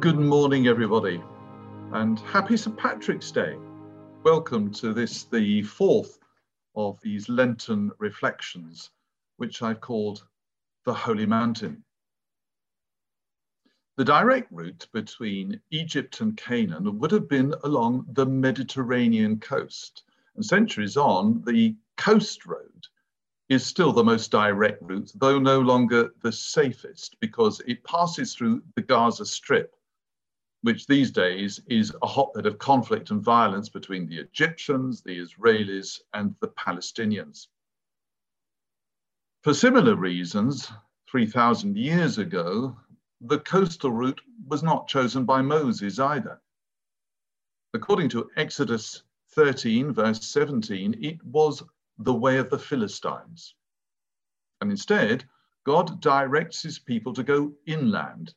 Good morning, everybody, and happy St. Patrick's Day. Welcome to this, the fourth of these Lenten reflections, which I've called the Holy Mountain. The direct route between Egypt and Canaan would have been along the Mediterranean coast. And centuries on, the coast road is still the most direct route, though no longer the safest, because it passes through the Gaza Strip, which these days is a hotbed of conflict and violence between the Egyptians, the Israelis, and the Palestinians. For similar reasons, 3,000 years ago, the coastal route was not chosen by Moses either. According to Exodus 13, verse 17, it was the way of the Philistines. And instead, God directs his people to go inland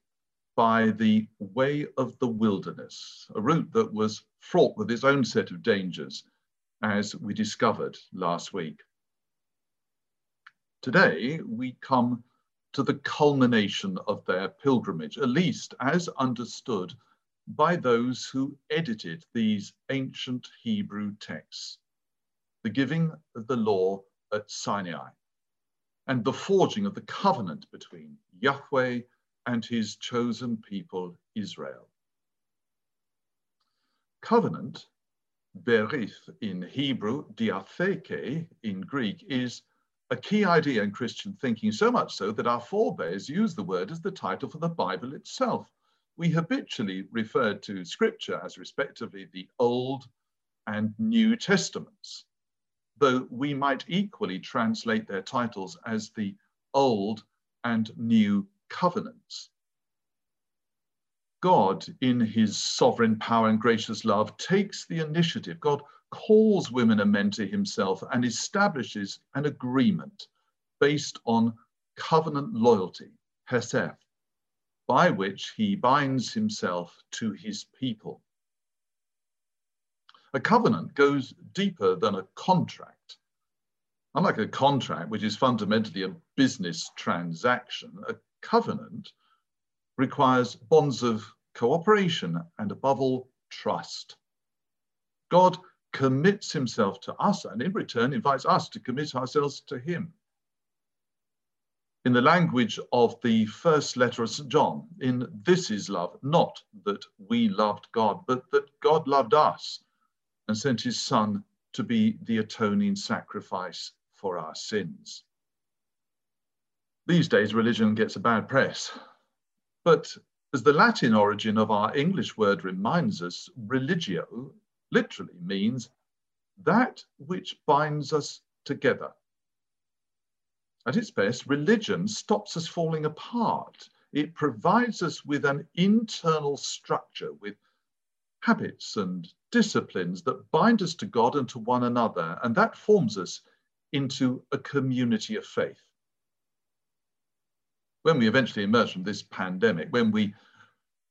by the way of the wilderness, a route that was fraught with its own set of dangers, as we discovered last week. Today, we come to the culmination of their pilgrimage, at least as understood by those who edited these ancient Hebrew texts, the giving of the law at Sinai, and the forging of the covenant between Yahweh and his chosen people, Israel. Covenant, berith in Hebrew, diatheke in Greek, is a key idea in Christian thinking, so much so that our forebears used the word as the title for the Bible itself. We habitually referred to scripture as respectively the Old and New Testaments, though we might equally translate their titles as the Old and New Covenants. God, in his sovereign power and gracious love, takes the initiative. God calls women and men to himself and establishes an agreement based on covenant loyalty, hesed, by which he binds himself to his people. A covenant goes deeper than a contract. Unlike a contract, which is fundamentally a business transaction, a covenant requires bonds of cooperation and above all, trust. God commits himself to us and in return invites us to commit ourselves to him. In the language of the first letter of St. John, in this is love, not that we loved God, but that God loved us and sent his son to be the atoning sacrifice for our sins. These days, religion gets a bad press. But as the Latin origin of our English word reminds us, religio literally means that which binds us together. At its best, religion stops us falling apart. It provides us with an internal structure, with habits and disciplines that bind us to God and to one another, and that forms us into a community of faith. When we eventually emerge from this pandemic, when we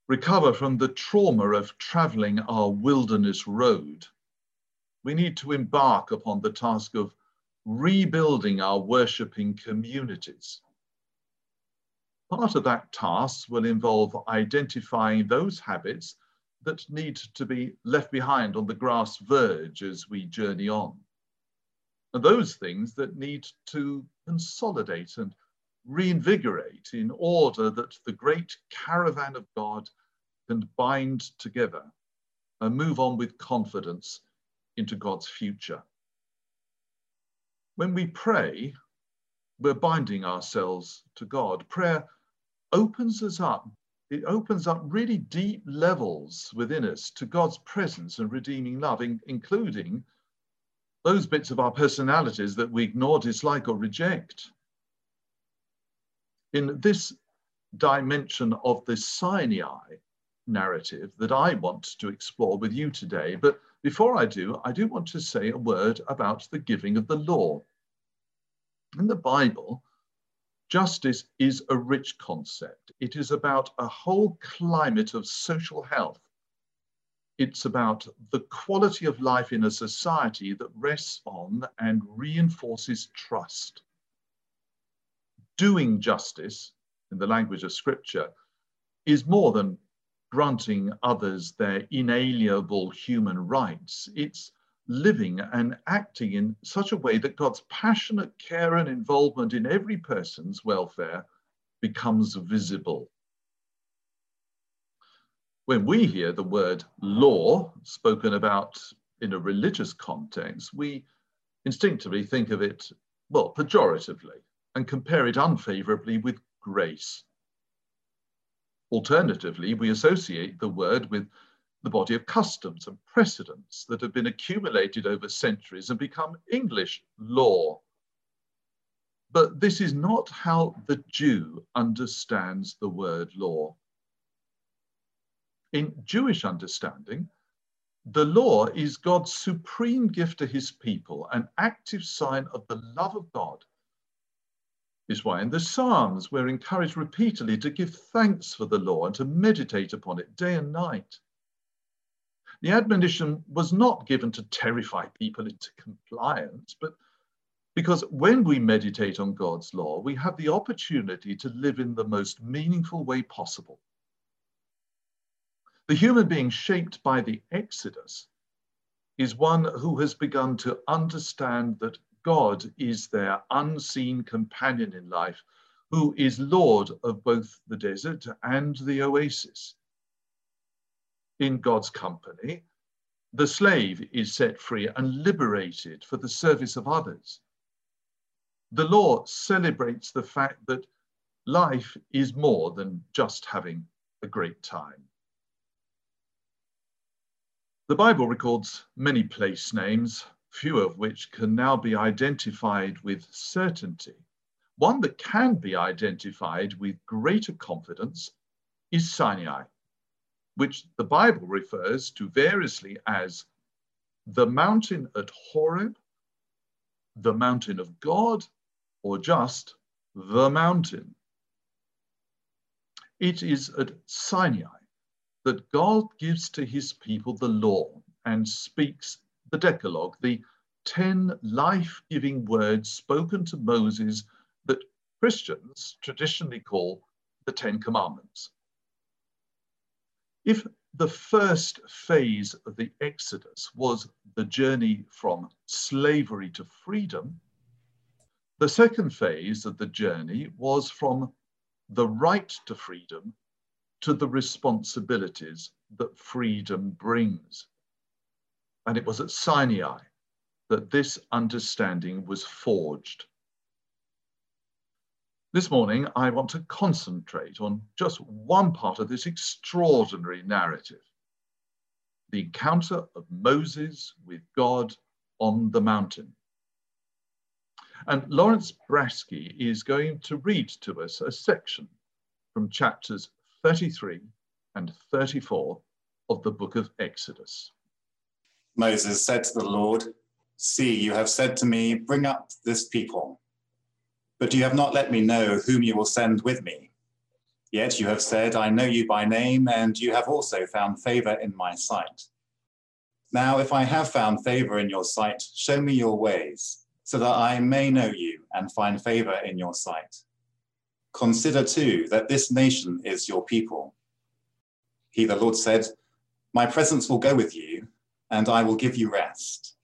recover from the trauma of traveling our wilderness road, we need to embark upon the task of rebuilding our worshipping communities. Part of that task will involve identifying those habits that need to be left behind on the grass verge as we journey on. And those things that need to consolidate and reinvigorate in order that the great caravan of God can bind together and move on with confidence into God's future. When we pray, we're binding ourselves to God. Prayer opens us up. It opens up really deep levels within us to God's presence and redeeming love, in, including those bits of our personalities that we ignore, dislike, or reject. In this dimension of the Sinai narrative that I want to explore with you today, but before I do, I do want to say a word about the giving of the law. In the Bible, justice is a rich concept. It is about a whole climate of social health. It's about the quality of life in a society that rests on and reinforces trust. Doing justice, in the language of scripture, is more than granting others their inalienable human rights. It's living and acting in such a way that God's passionate care and involvement in every person's welfare becomes visible. When we hear the word law spoken about in a religious context, we instinctively think of it, well, pejoratively and compare it unfavorably with grace. Alternatively, we associate the word with the body of customs and precedents that have been accumulated over centuries and become English law. But this is not how the Jew understands the word law. In Jewish understanding, the law is God's supreme gift to his people, an active sign of the love of God is why in the Psalms we're encouraged repeatedly to give thanks for the law and to meditate upon it day and night. The admonition was not given to terrify people into compliance, but because when we meditate on God's law, we have the opportunity to live in the most meaningful way possible. The human being shaped by the Exodus is one who has begun to understand that God is their unseen companion in life, who is Lord of both the desert and the oasis. In God's company, the slave is set free and liberated for the service of others. The law celebrates the fact that life is more than just having a great time. The Bible records many place names few of which can now be identified with certainty. One that can be identified with greater confidence is Sinai, which the Bible refers to variously as the mountain at Horeb, the mountain of God, or just the mountain. It is at Sinai that God gives to his people the law and speaks the Decalogue, the 10 life giving words spoken to Moses that Christians traditionally call the Ten Commandments. If the first phase of the Exodus was the journey from slavery to freedom, the second phase of the journey was from the right to freedom to the responsibilities that freedom brings. And it was at Sinai that this understanding was forged. This morning, I want to concentrate on just one part of this extraordinary narrative the encounter of Moses with God on the mountain. And Lawrence Brasky is going to read to us a section from chapters 33 and 34 of the book of Exodus. Moses said to the Lord, See, you have said to me, Bring up this people. But you have not let me know whom you will send with me. Yet you have said, I know you by name, and you have also found favor in my sight. Now, if I have found favor in your sight, show me your ways, so that I may know you and find favor in your sight. Consider too that this nation is your people. He, the Lord, said, My presence will go with you and I will give you rest.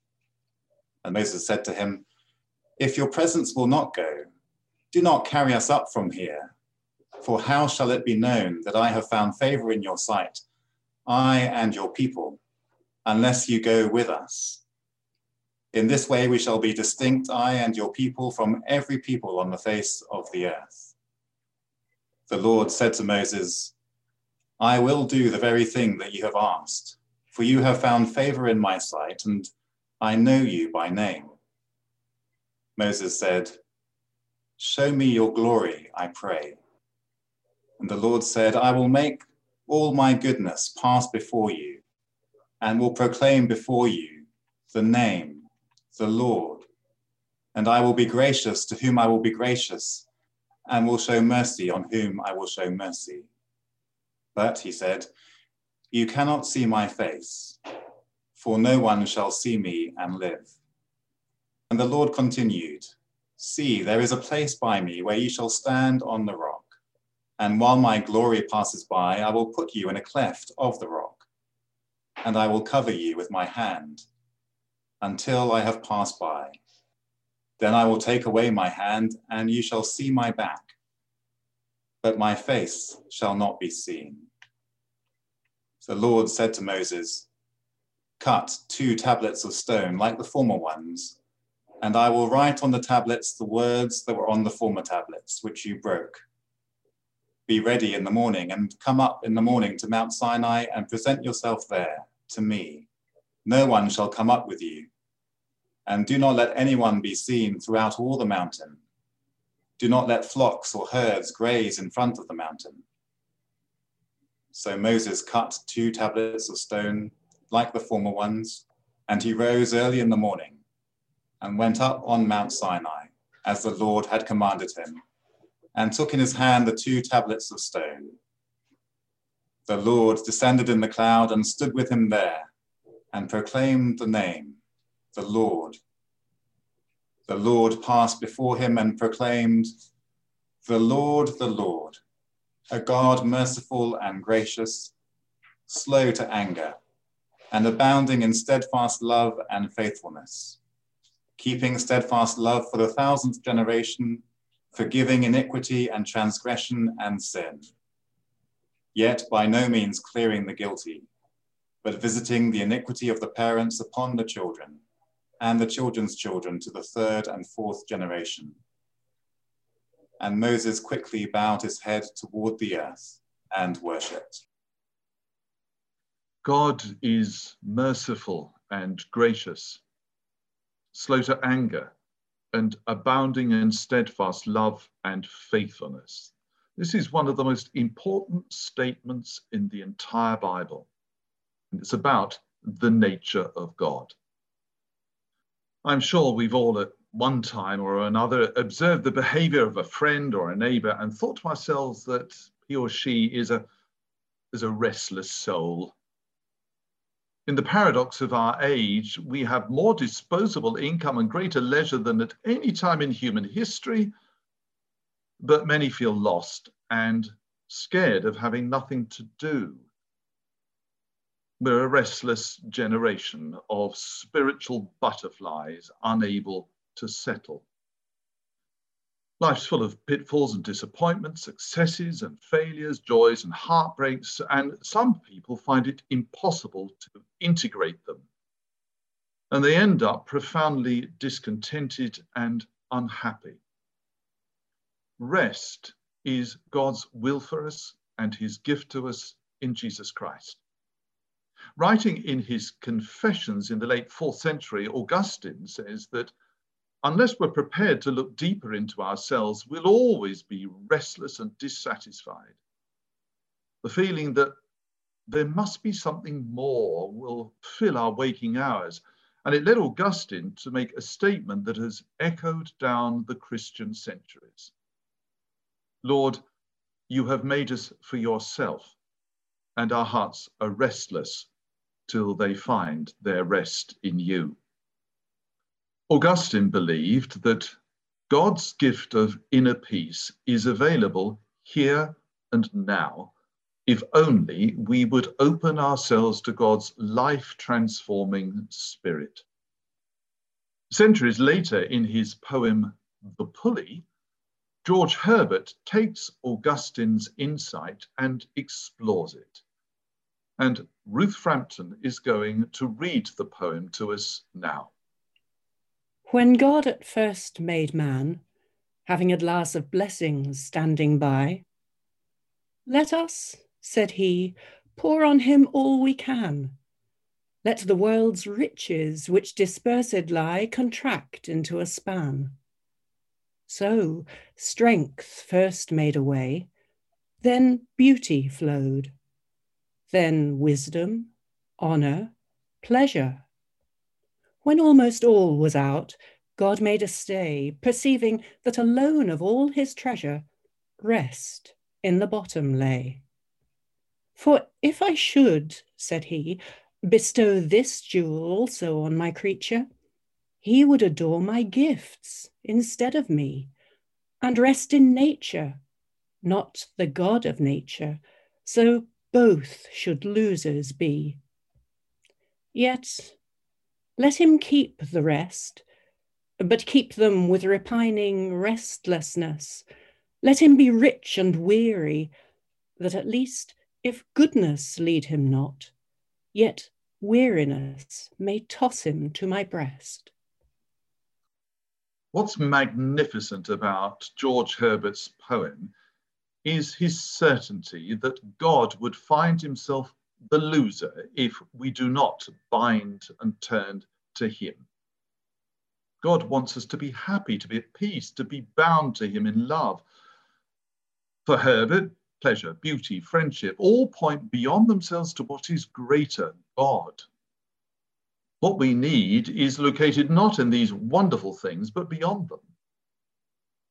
And Moses said to him, If your presence will not go, do not carry us up from here. For how shall it be known that I have found favor in your sight, I and your people, unless you go with us? In this way we shall be distinct, I and your people, from every people on the face of the earth. The Lord said to Moses, I will do the very thing that you have asked for you have found favor in my sight, and I know you by name. Moses said, Show me your glory, I pray. And the Lord said, I will make all my goodness pass before you, and will proclaim before you the name, the Lord. And I will be gracious to whom I will be gracious, and will show mercy on whom I will show mercy. But, he said, you cannot see my face, for no one shall see me and live. And the Lord continued, See, there is a place by me where you shall stand on the rock. And while my glory passes by, I will put you in a cleft of the rock, and I will cover you with my hand until I have passed by. Then I will take away my hand, and you shall see my back, but my face shall not be seen. The Lord said to Moses, Cut two tablets of stone like the former ones, and I will write on the tablets the words that were on the former tablets, which you broke. Be ready in the morning and come up in the morning to Mount Sinai and present yourself there to me. No one shall come up with you. And do not let anyone be seen throughout all the mountain. Do not let flocks or herds graze in front of the mountain. So Moses cut two tablets of stone like the former ones, and he rose early in the morning and went up on Mount Sinai as the Lord had commanded him and took in his hand the two tablets of stone. The Lord descended in the cloud and stood with him there and proclaimed the name, the Lord. The Lord passed before him and proclaimed, The Lord, the Lord, a God merciful and gracious, slow to anger, and abounding in steadfast love and faithfulness, keeping steadfast love for the thousandth generation forgiving iniquity and transgression and sin, yet by no means clearing the guilty, but visiting the iniquity of the parents upon the children and the children's children to the third and fourth generation. And Moses quickly bowed his head toward the earth and worshipped. God is merciful and gracious, slow to anger, and abounding in steadfast love and faithfulness. This is one of the most important statements in the entire Bible. And It's about the nature of God. I'm sure we've all at one time or another observed the behavior of a friend or a neighbor and thought to ourselves that he or she is a, is a restless soul in the paradox of our age, we have more disposable income and greater leisure than at any time in human history, but many feel lost and scared of having nothing to do. We're a restless generation of spiritual butterflies unable to settle. Life's full of pitfalls and disappointments, successes and failures, joys and heartbreaks, and some people find it impossible to integrate them. And they end up profoundly discontented and unhappy. Rest is God's will for us and his gift to us in Jesus Christ. Writing in his Confessions in the late fourth century, Augustine says that unless we're prepared to look deeper into ourselves, we'll always be restless and dissatisfied. The feeling that there must be something more will fill our waking hours. And it led Augustine to make a statement that has echoed down the Christian centuries. Lord, you have made us for yourself, and our hearts are restless till they find their rest in you. Augustine believed that God's gift of inner peace is available here and now if only we would open ourselves to God's life transforming spirit. Centuries later, in his poem The Pulley, George Herbert takes Augustine's insight and explores it. And Ruth Frampton is going to read the poem to us now. When God at first made man, having a glass of blessings standing by, let us, said he, pour on him all we can. Let the world's riches, which dispersed lie, contract into a span. So strength first made a way, then beauty flowed, then wisdom, honor, pleasure when almost all was out, God made a stay, perceiving that alone of all his treasure, rest in the bottom lay. For if I should, said he, bestow this jewel also on my creature, he would adore my gifts instead of me, and rest in nature, not the God of nature, so both should losers be. Yet let him keep the rest, but keep them with repining restlessness. Let him be rich and weary, that at least, if goodness lead him not, yet weariness may toss him to my breast. What's magnificent about George Herbert's poem is his certainty that God would find himself the loser if we do not bind and turn to him. God wants us to be happy, to be at peace, to be bound to him in love. For Herbert, pleasure, beauty, friendship all point beyond themselves to what is greater, God. What we need is located not in these wonderful things, but beyond them.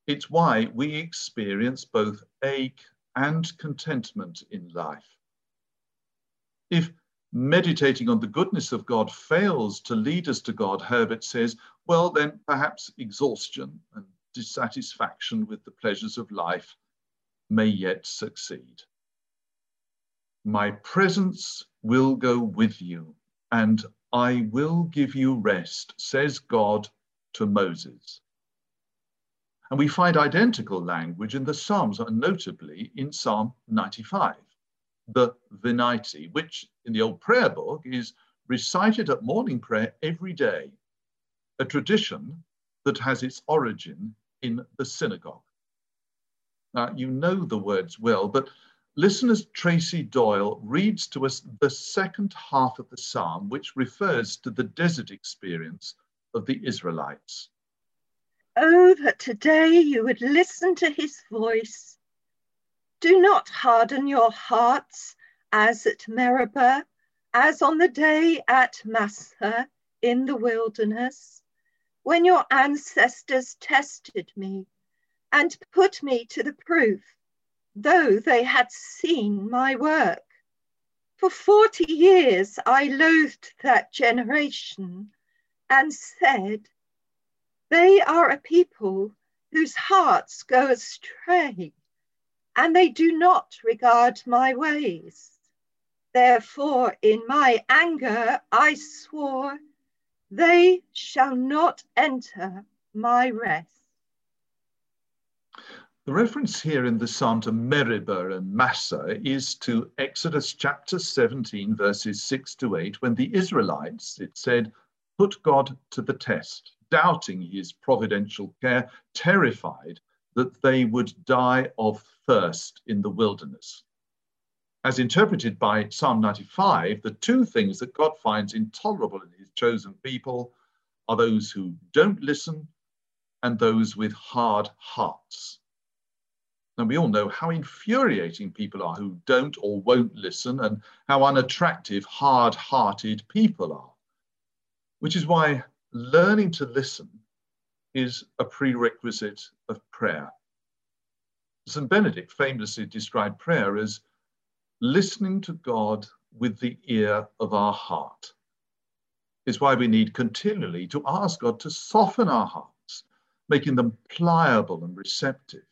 It's why we experience both ache and contentment in life. If meditating on the goodness of God fails to lead us to God, Herbert says, well, then perhaps exhaustion and dissatisfaction with the pleasures of life may yet succeed. My presence will go with you, and I will give you rest, says God to Moses. And we find identical language in the Psalms, notably in Psalm 95, the Venite, which in the old prayer book is recited at morning prayer every day, a tradition that has its origin in the synagogue. Now, you know the words well, but listen as Tracy Doyle reads to us the second half of the psalm, which refers to the desert experience of the Israelites. Oh, that today you would listen to his voice. Do not harden your hearts as at Meribah, as on the day at Massah in the wilderness, when your ancestors tested me and put me to the proof, though they had seen my work. For 40 years I loathed that generation and said, they are a people whose hearts go astray, and they do not regard my ways. Therefore, in my anger, I swore, they shall not enter my rest. The reference here in the Psalm to Meribah and Massah is to Exodus chapter 17, verses 6 to 8, when the Israelites, it said, put God to the test doubting his providential care, terrified that they would die of thirst in the wilderness. As interpreted by Psalm 95, the two things that God finds intolerable in his chosen people are those who don't listen and those with hard hearts. And we all know how infuriating people are who don't or won't listen and how unattractive hard hearted people are. Which is why learning to listen is a prerequisite of prayer. St. Benedict famously described prayer as listening to God with the ear of our heart. It's why we need continually to ask God to soften our hearts, making them pliable and receptive.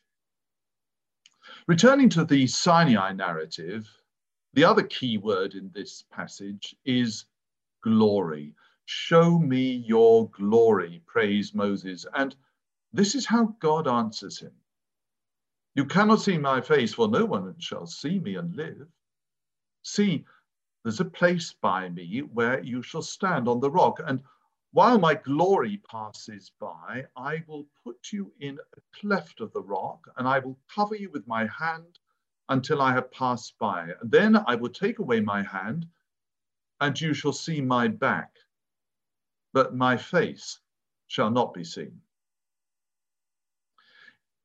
Returning to the Sinai narrative, the other key word in this passage is glory. Show me your glory, prays Moses. And this is how God answers him. You cannot see my face, for no one shall see me and live. See, there's a place by me where you shall stand on the rock, and while my glory passes by, I will put you in a cleft of the rock, and I will cover you with my hand until I have passed by. And then I will take away my hand, and you shall see my back, but my face shall not be seen.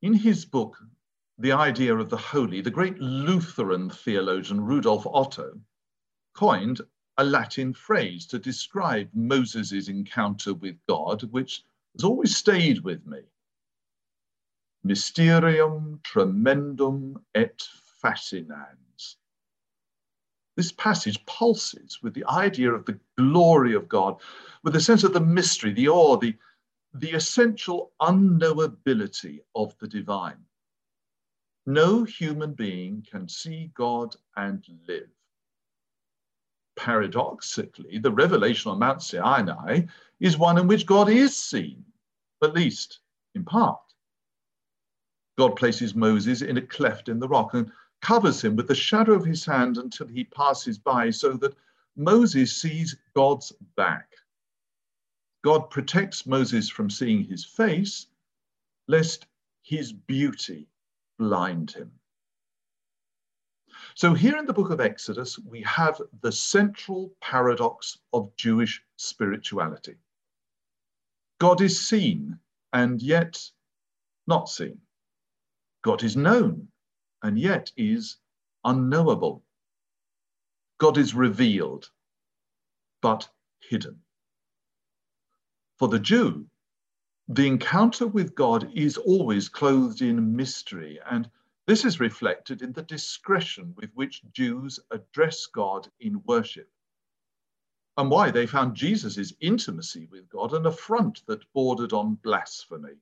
In his book, The Idea of the Holy, the great Lutheran theologian Rudolf Otto coined a Latin phrase to describe Moses' encounter with God, which has always stayed with me. Mysterium tremendum et fascinans. This passage pulses with the idea of the glory of God, with a sense of the mystery, the awe, the, the essential unknowability of the divine. no human being can see God and live. Paradoxically, the revelation on Mount Sinai is one in which God is seen, at least in part. God places Moses in a cleft in the rock and covers him with the shadow of his hand until he passes by, so that Moses sees God's back. God protects Moses from seeing his face, lest his beauty blind him. So, here in the book of Exodus, we have the central paradox of Jewish spirituality God is seen and yet not seen. God is known and yet is unknowable. God is revealed but hidden. For the Jew, the encounter with God is always clothed in mystery, and this is reflected in the discretion with which Jews address God in worship, and why they found Jesus' intimacy with God an affront that bordered on blasphemy.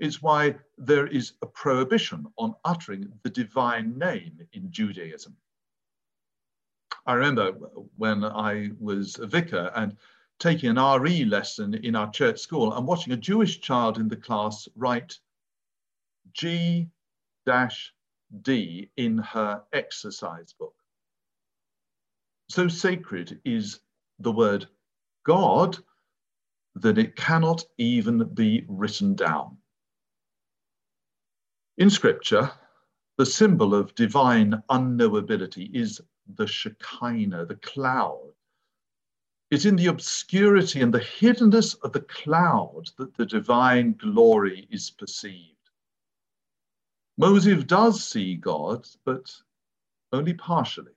It's why there is a prohibition on uttering the divine name in Judaism. I remember when I was a vicar and taking an RE lesson in our church school and watching a Jewish child in the class write G D in her exercise book. So sacred is the word God that it cannot even be written down. In scripture, the symbol of divine unknowability is the Shekinah, the cloud it's in the obscurity and the hiddenness of the cloud that the divine glory is perceived. Moses does see God, but only partially.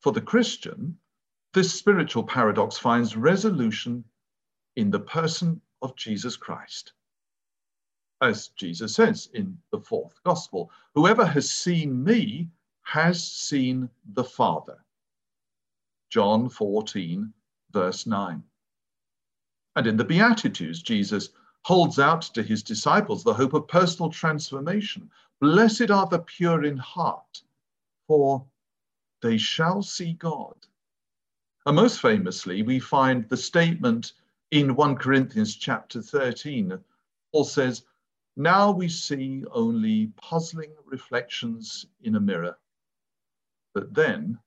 For the Christian, this spiritual paradox finds resolution in the person of Jesus Christ. As Jesus says in the fourth gospel, whoever has seen me has seen the Father. John 14, verse 9. And in the Beatitudes, Jesus holds out to his disciples the hope of personal transformation. Blessed are the pure in heart, for they shall see God. And most famously, we find the statement in 1 Corinthians chapter 13. Paul says, Now we see only puzzling reflections in a mirror, but then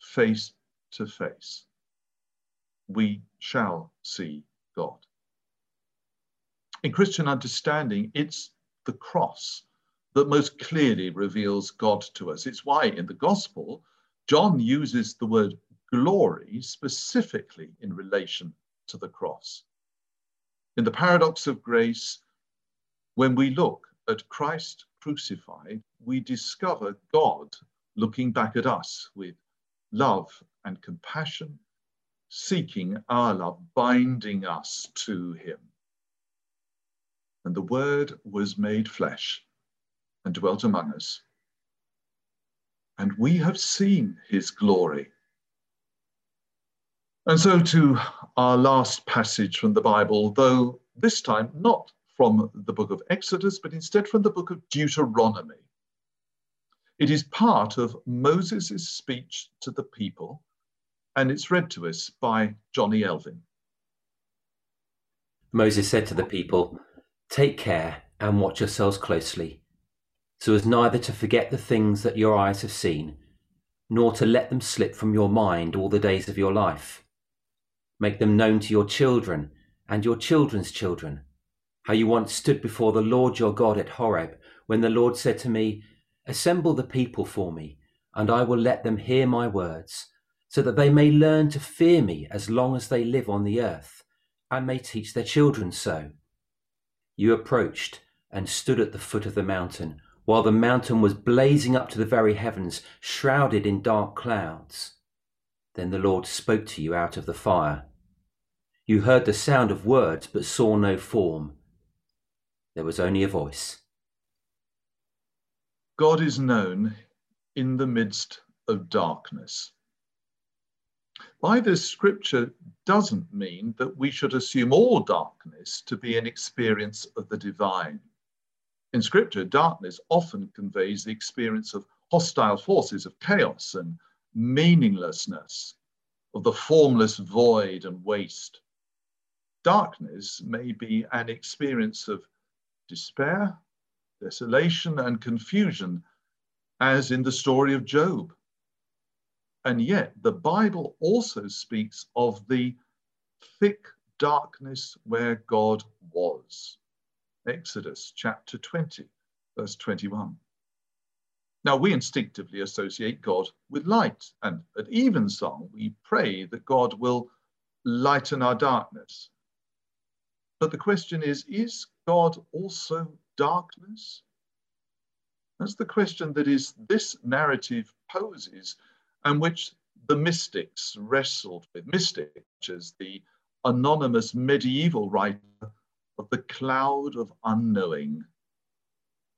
face to face. We shall see God. In Christian understanding, it's the cross that most clearly reveals God to us. It's why in the gospel, John uses the word glory specifically in relation to the cross. In the paradox of grace, when we look at Christ crucified, we discover God looking back at us with love and compassion, seeking our love, binding us to him. And the word was made flesh and dwelt among us. And we have seen his glory. And so to our last passage from the Bible, though this time not from the book of Exodus, but instead from the book of Deuteronomy. It is part of Moses' speech to the people and it's read to us by Johnny Elvin. Moses said to the people, Take care and watch yourselves closely, so as neither to forget the things that your eyes have seen, nor to let them slip from your mind all the days of your life. Make them known to your children and your children's children, how you once stood before the Lord your God at Horeb, when the Lord said to me, Assemble the people for me, and I will let them hear my words so that they may learn to fear me as long as they live on the earth, and may teach their children so. You approached and stood at the foot of the mountain, while the mountain was blazing up to the very heavens, shrouded in dark clouds. Then the Lord spoke to you out of the fire. You heard the sound of words, but saw no form. There was only a voice. God is known in the midst of darkness by this scripture doesn't mean that we should assume all darkness to be an experience of the divine. In scripture, darkness often conveys the experience of hostile forces, of chaos and meaninglessness, of the formless void and waste. Darkness may be an experience of despair, desolation, and confusion, as in the story of Job. And yet, the Bible also speaks of the thick darkness where God was. Exodus chapter 20, verse 21. Now, we instinctively associate God with light, and at evensong, we pray that God will lighten our darkness. But the question is is God also darkness? That's the question that is this narrative poses and which the mystics wrestled with. Mystics as the anonymous medieval writer of the cloud of unknowing.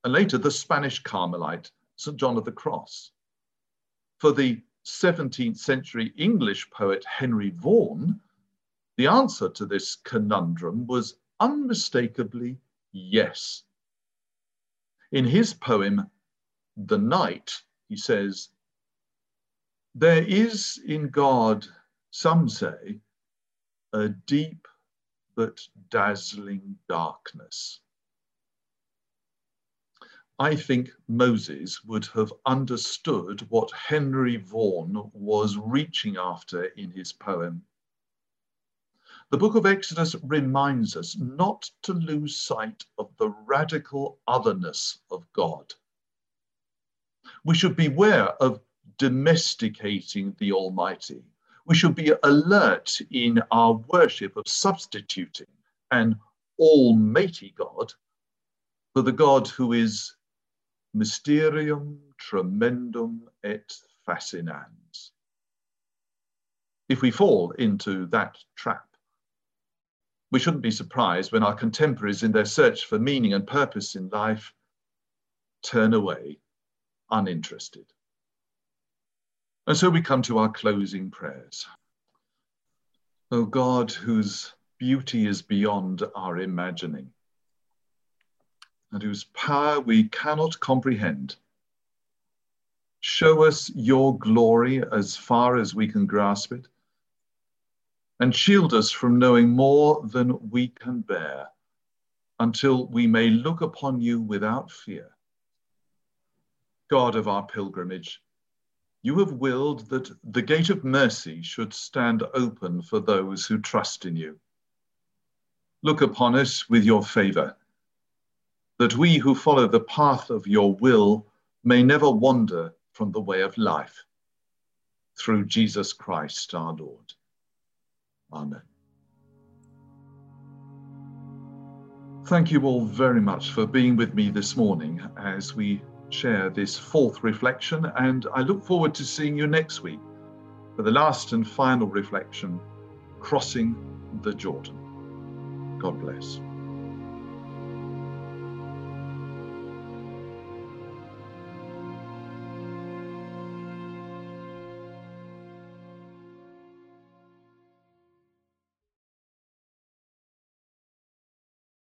And later, the Spanish Carmelite, St. John of the Cross. For the 17th century English poet Henry Vaughan, the answer to this conundrum was unmistakably yes. In his poem, The Night, he says, There is in God, some say, a deep but dazzling darkness. I think Moses would have understood what Henry Vaughan was reaching after in his poem. The book of Exodus reminds us not to lose sight of the radical otherness of God. We should beware of domesticating the Almighty we should be alert in our worship of substituting an almighty God for the God who is mysterium tremendum et fascinans. If we fall into that trap, we shouldn't be surprised when our contemporaries, in their search for meaning and purpose in life, turn away uninterested. And so we come to our closing prayers. O God, whose beauty is beyond our imagining, and whose power we cannot comprehend, show us your glory as far as we can grasp it, and shield us from knowing more than we can bear, until we may look upon you without fear. God of our pilgrimage, you have willed that the gate of mercy should stand open for those who trust in you. Look upon us with your favor, that we who follow the path of your will may never wander from the way of life. Through Jesus Christ our Lord. Amen. Thank you all very much for being with me this morning as we share this fourth reflection, and I look forward to seeing you next week for the last and final reflection crossing the Jordan. God bless.